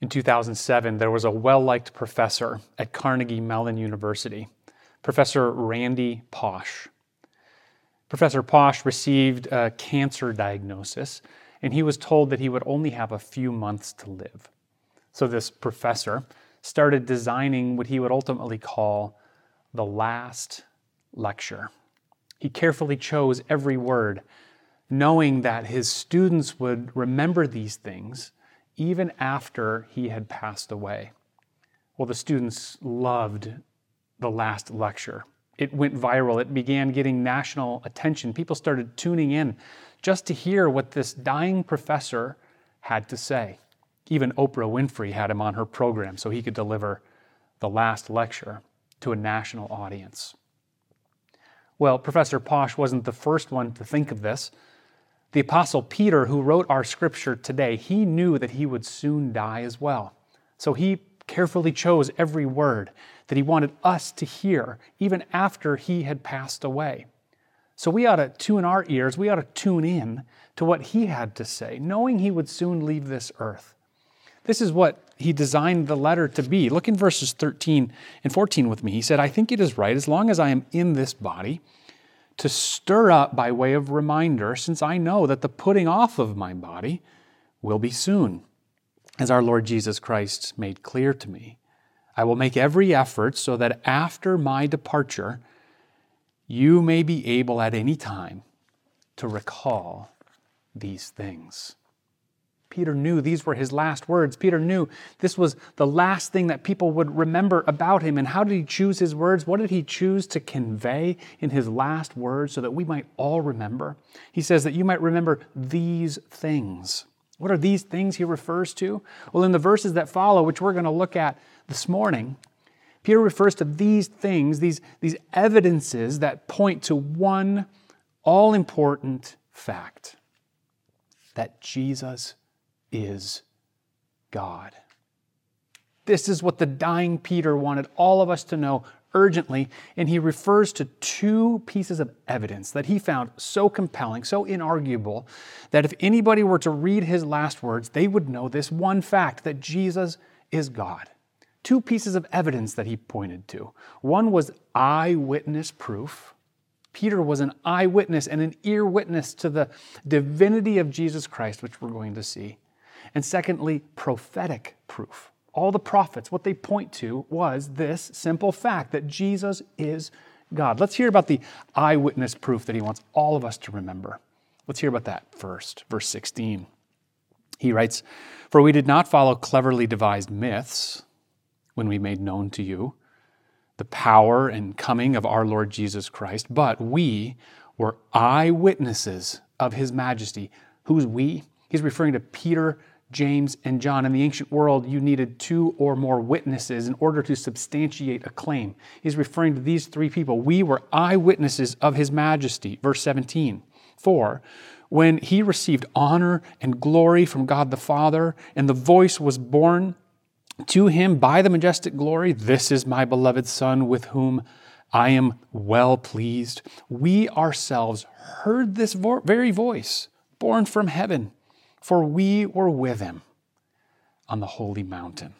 In 2007, there was a well liked professor at Carnegie Mellon University, Professor Randy Pausch. Professor Pausch received a cancer diagnosis, and he was told that he would only have a few months to live. So, this professor started designing what he would ultimately call the last lecture. He carefully chose every word, knowing that his students would remember these things even after he had passed away. Well, the students loved the last lecture. It went viral. It began getting national attention. People started tuning in just to hear what this dying professor had to say. Even Oprah Winfrey had him on her program so he could deliver the last lecture to a national audience. Well, Professor Pausch wasn't the first one to think of this. The Apostle Peter, who wrote our scripture today, he knew that he would soon die as well. So he carefully chose every word that he wanted us to hear, even after he had passed away. So we ought to tune our ears, we ought to tune in to what he had to say, knowing he would soon leave this earth. This is what he designed the letter to be. Look in verses 13 and 14 with me. He said, I think it is right, as long as I am in this body, to stir up by way of reminder, since I know that the putting off of my body will be soon, as our Lord Jesus Christ made clear to me. I will make every effort so that after my departure, you may be able at any time to recall these things. Peter knew these were his last words. Peter knew this was the last thing that people would remember about him. And how did he choose his words? What did he choose to convey in his last words so that we might all remember? He says that you might remember these things. What are these things he refers to? Well, in the verses that follow, which we're going to look at this morning, Peter refers to these things, these, these evidences that point to one all important fact that Jesus is God. This is what the dying Peter wanted all of us to know urgently, and he refers to two pieces of evidence that he found so compelling, so inarguable, that if anybody were to read his last words, they would know this one fact that Jesus is God. Two pieces of evidence that he pointed to. One was eyewitness proof. Peter was an eyewitness and an ear witness to the divinity of Jesus Christ, which we're going to see. And secondly, prophetic proof. All the prophets, what they point to was this simple fact that Jesus is God. Let's hear about the eyewitness proof that he wants all of us to remember. Let's hear about that first. Verse 16. He writes, For we did not follow cleverly devised myths when we made known to you the power and coming of our Lord Jesus Christ, but we were eyewitnesses of his majesty. Who's we? He's referring to Peter, James, and John. In the ancient world, you needed two or more witnesses in order to substantiate a claim. He's referring to these three people. We were eyewitnesses of his majesty. Verse 17. For when he received honor and glory from God the Father, and the voice was borne to him by the majestic glory, This is my beloved Son with whom I am well pleased. We ourselves heard this vo- very voice born from heaven for we were with him on the holy mountain.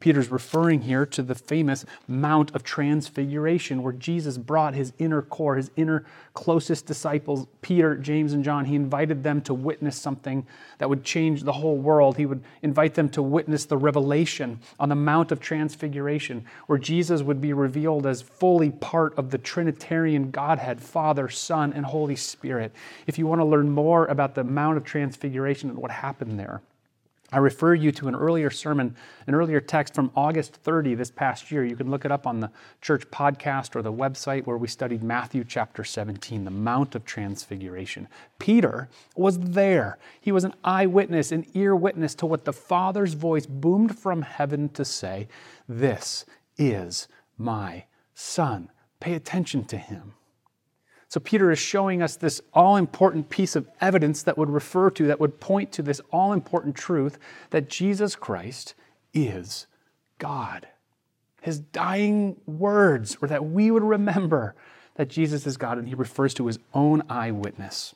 Peter's referring here to the famous Mount of Transfiguration, where Jesus brought his inner core, his inner closest disciples, Peter, James, and John. He invited them to witness something that would change the whole world. He would invite them to witness the revelation on the Mount of Transfiguration, where Jesus would be revealed as fully part of the Trinitarian Godhead, Father, Son, and Holy Spirit. If you want to learn more about the Mount of Transfiguration and what happened there, I refer you to an earlier sermon, an earlier text from August 30 this past year. You can look it up on the church podcast or the website where we studied Matthew chapter 17, the Mount of Transfiguration. Peter was there. He was an eyewitness, an ear witness to what the Father's voice boomed from heaven to say, This is my Son. Pay attention to him. So Peter is showing us this all important piece of evidence that would refer to, that would point to this all important truth that Jesus Christ is God. His dying words were that we would remember that Jesus is God, and he refers to his own eyewitness.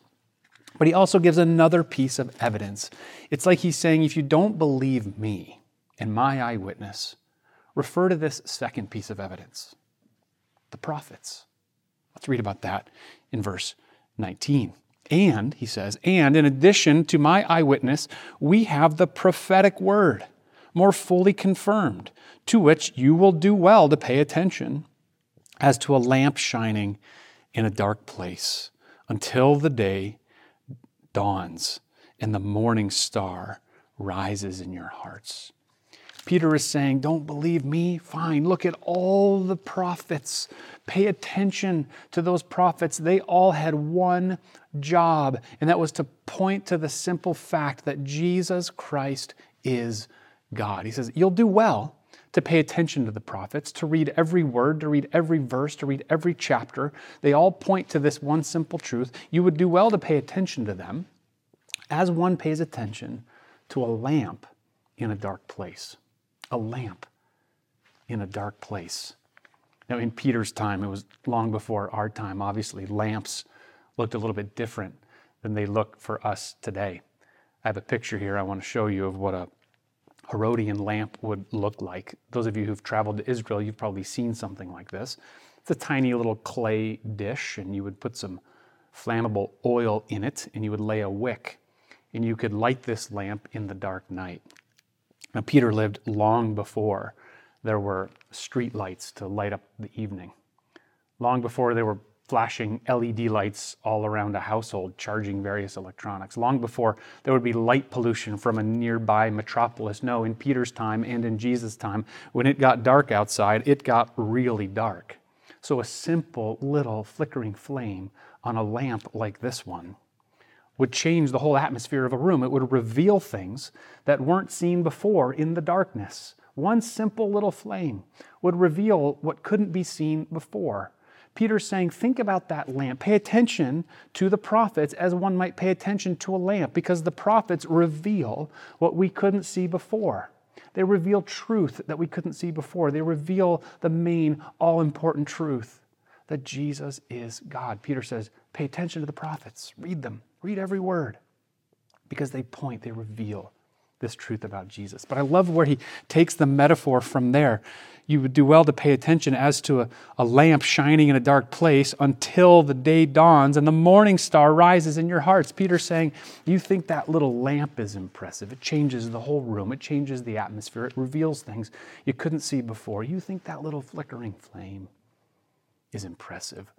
But he also gives another piece of evidence. It's like he's saying, if you don't believe me, and my eyewitness refer to this second piece of evidence the prophets. Let's read about that in verse 19. And, he says, and in addition to my eyewitness, we have the prophetic word, more fully confirmed, to which you will do well to pay attention, as to a lamp shining in a dark place, until the day dawns and the morning star rises in your hearts. Peter is saying, Don't believe me? Fine. Look at all the prophets. Pay attention to those prophets. They all had one job, and that was to point to the simple fact that Jesus Christ is God. He says, You'll do well to pay attention to the prophets, to read every word, to read every verse, to read every chapter. They all point to this one simple truth. You would do well to pay attention to them as one pays attention to a lamp in a dark place a lamp in a dark place. Now, in Peter's time, it was long before our time, obviously, lamps looked a little bit different than they look for us today. I have a picture here I want to show you of what a Herodian lamp would look like. Those of you who've traveled to Israel, you've probably seen something like this. It's a tiny little clay dish, and you would put some flammable oil in it, and you would lay a wick, and you could light this lamp in the dark night. Now, Peter lived long before there were street lights to light up the evening, long before there were flashing LED lights all around a household charging various electronics, long before there would be light pollution from a nearby metropolis. No, in Peter's time and in Jesus' time, when it got dark outside, it got really dark. So, a simple little flickering flame on a lamp like this one would change the whole atmosphere of a room. It would reveal things that weren't seen before in the darkness. One simple little flame would reveal what couldn't be seen before. Peter's saying, think about that lamp. Pay attention to the prophets as one might pay attention to a lamp, because the prophets reveal what we couldn't see before. They reveal truth that we couldn't see before. They reveal the main, all important truth that Jesus is God. Peter says, pay attention to the prophets, read them. Read every word because they point, they reveal this truth about Jesus. But I love where he takes the metaphor from there. You would do well to pay attention as to a, a, lamp shining in a dark place until the day dawns and the morning star rises in your hearts. Peter's saying, You think that little lamp is impressive. It changes the whole room, it changes the atmosphere, it reveals things you couldn't see before. You think that little flickering flame is impressive.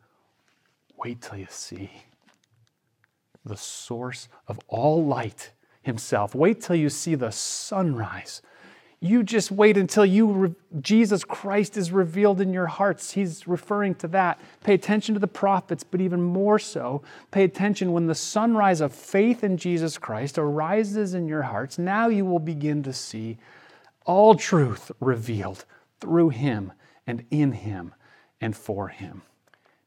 Wait till you see the source of all light himself. Wait till you see the sunrise. You just wait until you re- Jesus Christ is revealed in your hearts. He's referring to that. Pay attention to the prophets, but even more so, pay attention when the sunrise of faith in Jesus Christ arises in your hearts. Now you will begin to see all truth revealed through him and in him and for him.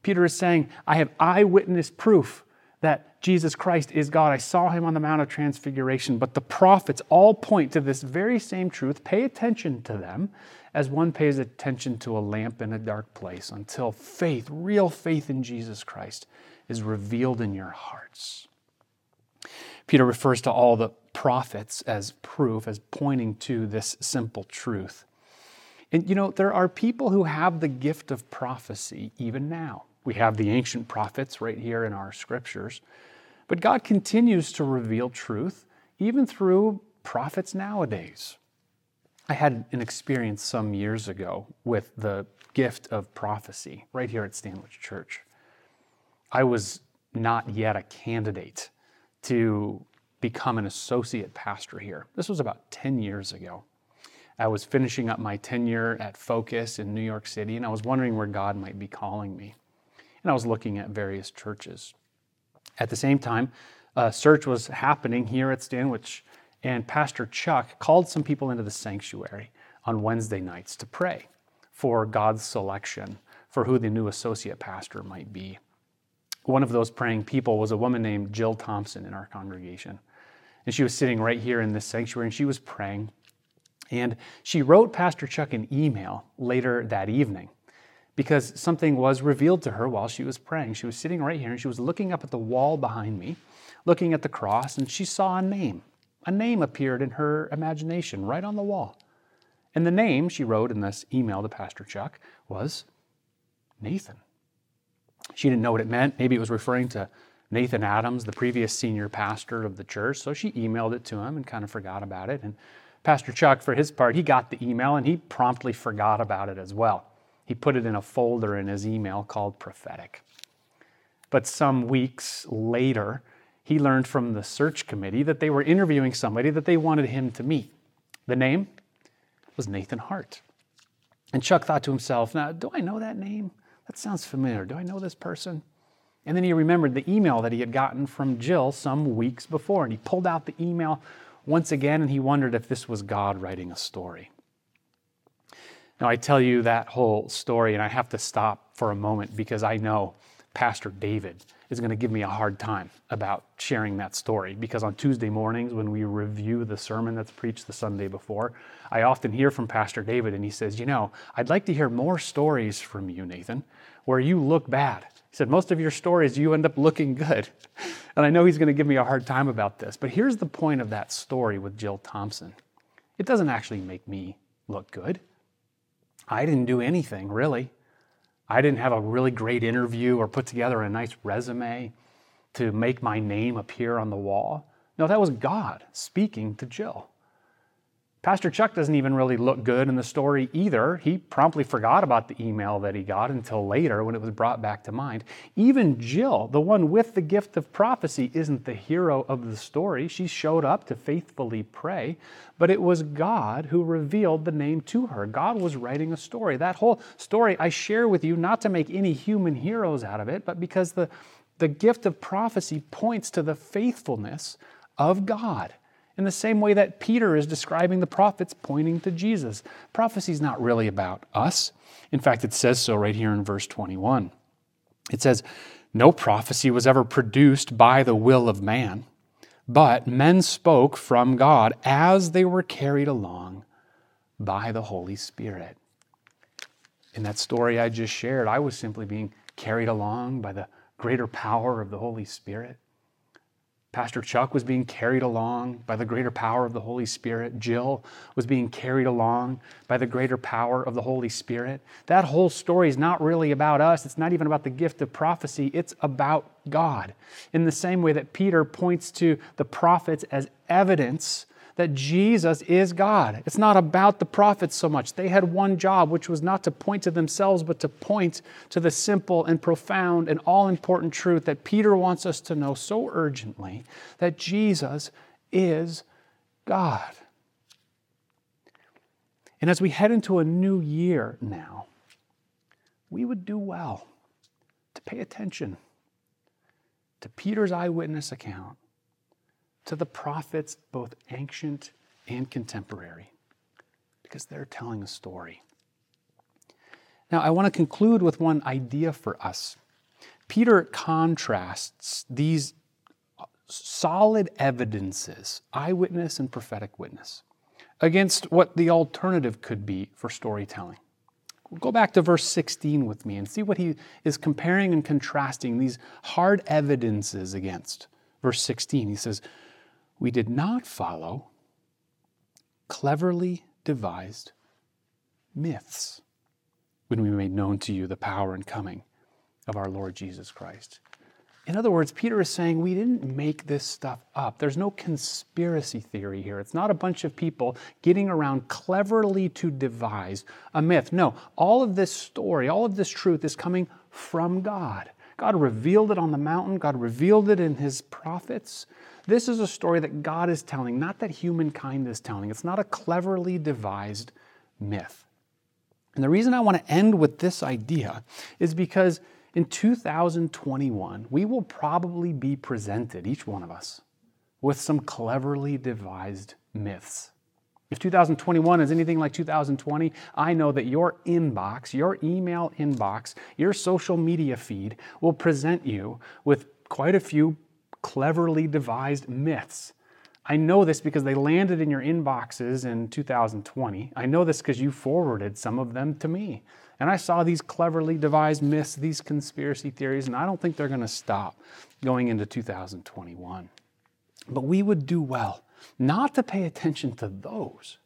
Peter is saying, I have eyewitness proof that Jesus Christ is God. I saw him on the Mount of Transfiguration, but the prophets all point to this very same truth. Pay attention to them as one pays attention to a lamp in a dark place until faith, real faith in Jesus Christ, is revealed in your hearts. Peter refers to all the prophets as proof, as pointing to this simple truth. And you know, there are people who have the gift of prophecy even now. We have the ancient prophets right here in our scriptures. But God continues to reveal truth even through prophets nowadays. I had an experience some years ago with the gift of prophecy right here at Stanwich Church. I was not yet a candidate to become an associate pastor here. This was about 10 years ago. I was finishing up my tenure at Focus in New York City, and I was wondering where God might be calling me and I was looking at various churches. At the same time, a search was happening here at Stanwich, and Pastor Chuck called some people into the sanctuary on Wednesday nights to pray for God's selection for who the new associate pastor might be. One of those praying people was a woman named Jill Thompson in our congregation. And she was sitting right here in this sanctuary and she was praying. And she wrote Pastor Chuck an email later that evening because something was revealed to her while she was praying. She was sitting right here and she was looking up at the wall behind me, looking at the cross, and she saw a name. A name appeared in her imagination right on the wall. And the name she wrote in this email to Pastor Chuck was Nathan. She didn't know what it meant. Maybe it was referring to Nathan Adams, the previous senior pastor of the church. So she emailed it to him and kind of forgot about it. And Pastor Chuck, for his part, he got the email and he promptly forgot about it as well. He put it in a folder in his email called prophetic. But some weeks later, he learned from the search committee that they were interviewing somebody that they wanted him to meet. The name was Nathan Hart. And Chuck thought to himself, now, do I know that name? That sounds familiar. Do I know this person? And then he remembered the email that he had gotten from Jill some weeks before. And he pulled out the email once again and he wondered if this was God writing a story. Now, I tell you that whole story, and I have to stop for a moment because I know Pastor David is going to give me a hard time about sharing that story because on Tuesday mornings, when we review the sermon that's preached the Sunday before, I often hear from Pastor David, and he says, You know, I'd like to hear more stories from you, Nathan, where you look bad. He said, Most of your stories, you end up looking good. And I know he's going to give me a hard time about this, but here's the point of that story with Jill Thompson it doesn't actually make me look good. I didn't do anything, really. I didn't have a really great interview or put together a nice resume to make my name appear on the wall. No, that was God speaking to Jill. Pastor Chuck doesn't even really look good in the story either. He promptly forgot about the email that he got until later when it was brought back to mind. Even Jill, the one with the gift of prophecy, isn't the hero of the story. She showed up to faithfully pray, but it was God who revealed the name to her. God was writing a story. That whole story I share with you not to make any human heroes out of it, but because the, the gift of prophecy points to the faithfulness of God in the same way that Peter is describing the prophets pointing to Jesus. Prophecy is not really about us. In fact, it says so right here in verse 21. It says, No prophecy was ever produced by the will of man, but men spoke from God as they were carried along by the Holy Spirit. In that story I just shared, I was simply being carried along by the greater power of the Holy Spirit. Pastor Chuck was being carried along by the greater power of the Holy Spirit. Jill was being carried along by the greater power of the Holy Spirit. That whole story is not really about us. It's not even about the gift of prophecy. It's about God. In the same way that Peter points to the prophets as evidence that Jesus is God. It's not about the prophets so much. They had one job, which was not to point to themselves, but to point to the simple and profound and all important truth that Peter wants us to know so urgently that Jesus is God. And as we head into a new year now, we would do well to pay attention to Peter's eyewitness account to the prophets, both ancient and contemporary, because they're telling a story. Now, I want to conclude with one idea for us. Peter contrasts these solid evidences, eyewitness and prophetic witness, against what the alternative could be for storytelling. Go back to verse 16 with me and see what he is comparing and contrasting these hard evidences against. Verse 16, he says, we did not follow cleverly devised myths when we made known to you the power and coming of our Lord Jesus Christ. In other words, Peter is saying we didn't make this stuff up. There's no conspiracy theory here. It's not a bunch of people getting around cleverly to devise a myth. No, all of this story, all of this truth is coming from God. God revealed it on the mountain, God revealed it in his prophets. This is a story that God is telling, not that humankind is telling. It's not a cleverly devised myth. And the reason I want to end with this idea is because in 2021, we will probably be presented, each one of us, with some cleverly devised myths. If 2021 is anything like 2020, I know that your inbox, your email inbox, your social media feed will present you with quite a few cleverly devised myths. I know this because they landed in your inboxes in 2020. I know this because you forwarded some of them to me. And I saw these cleverly devised myths, these conspiracy theories, and I don't think they're going to stop going into 2021. But we would do well not to pay attention to those,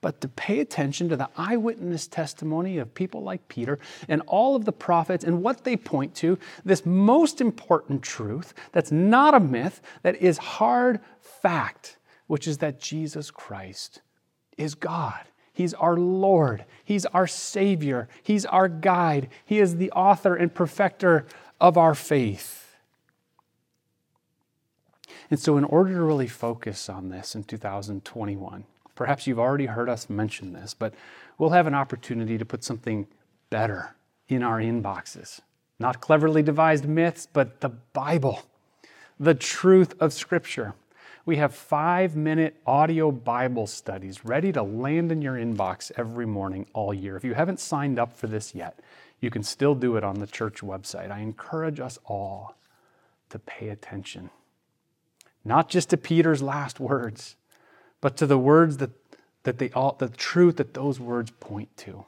but to pay attention to the eyewitness testimony of people like Peter and all of the prophets and what they point to, this most important truth that's not a myth, that is hard fact, which is that Jesus Christ is God. He's our Lord. He's our Savior. He's our guide. He is the author and perfecter of our faith. And so, in order to really focus on this in 2021, Perhaps you've already heard us mention this, but we'll have an opportunity to put something better in our inboxes. Not cleverly devised myths, but the Bible, the truth of Scripture. We have five minute audio Bible studies ready to land in your inbox every morning all year. If you haven't signed up for this yet, you can still do it on the church website. I encourage us all to pay attention, not just to Peter's last words, but to the words that, that they all, the truth that those words point to,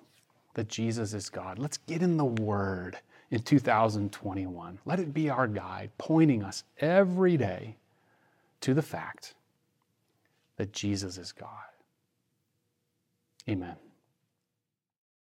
that Jesus is God. Let's get in the Word in 2021. Let it be our guide, pointing us every day to the fact that Jesus is God. Amen.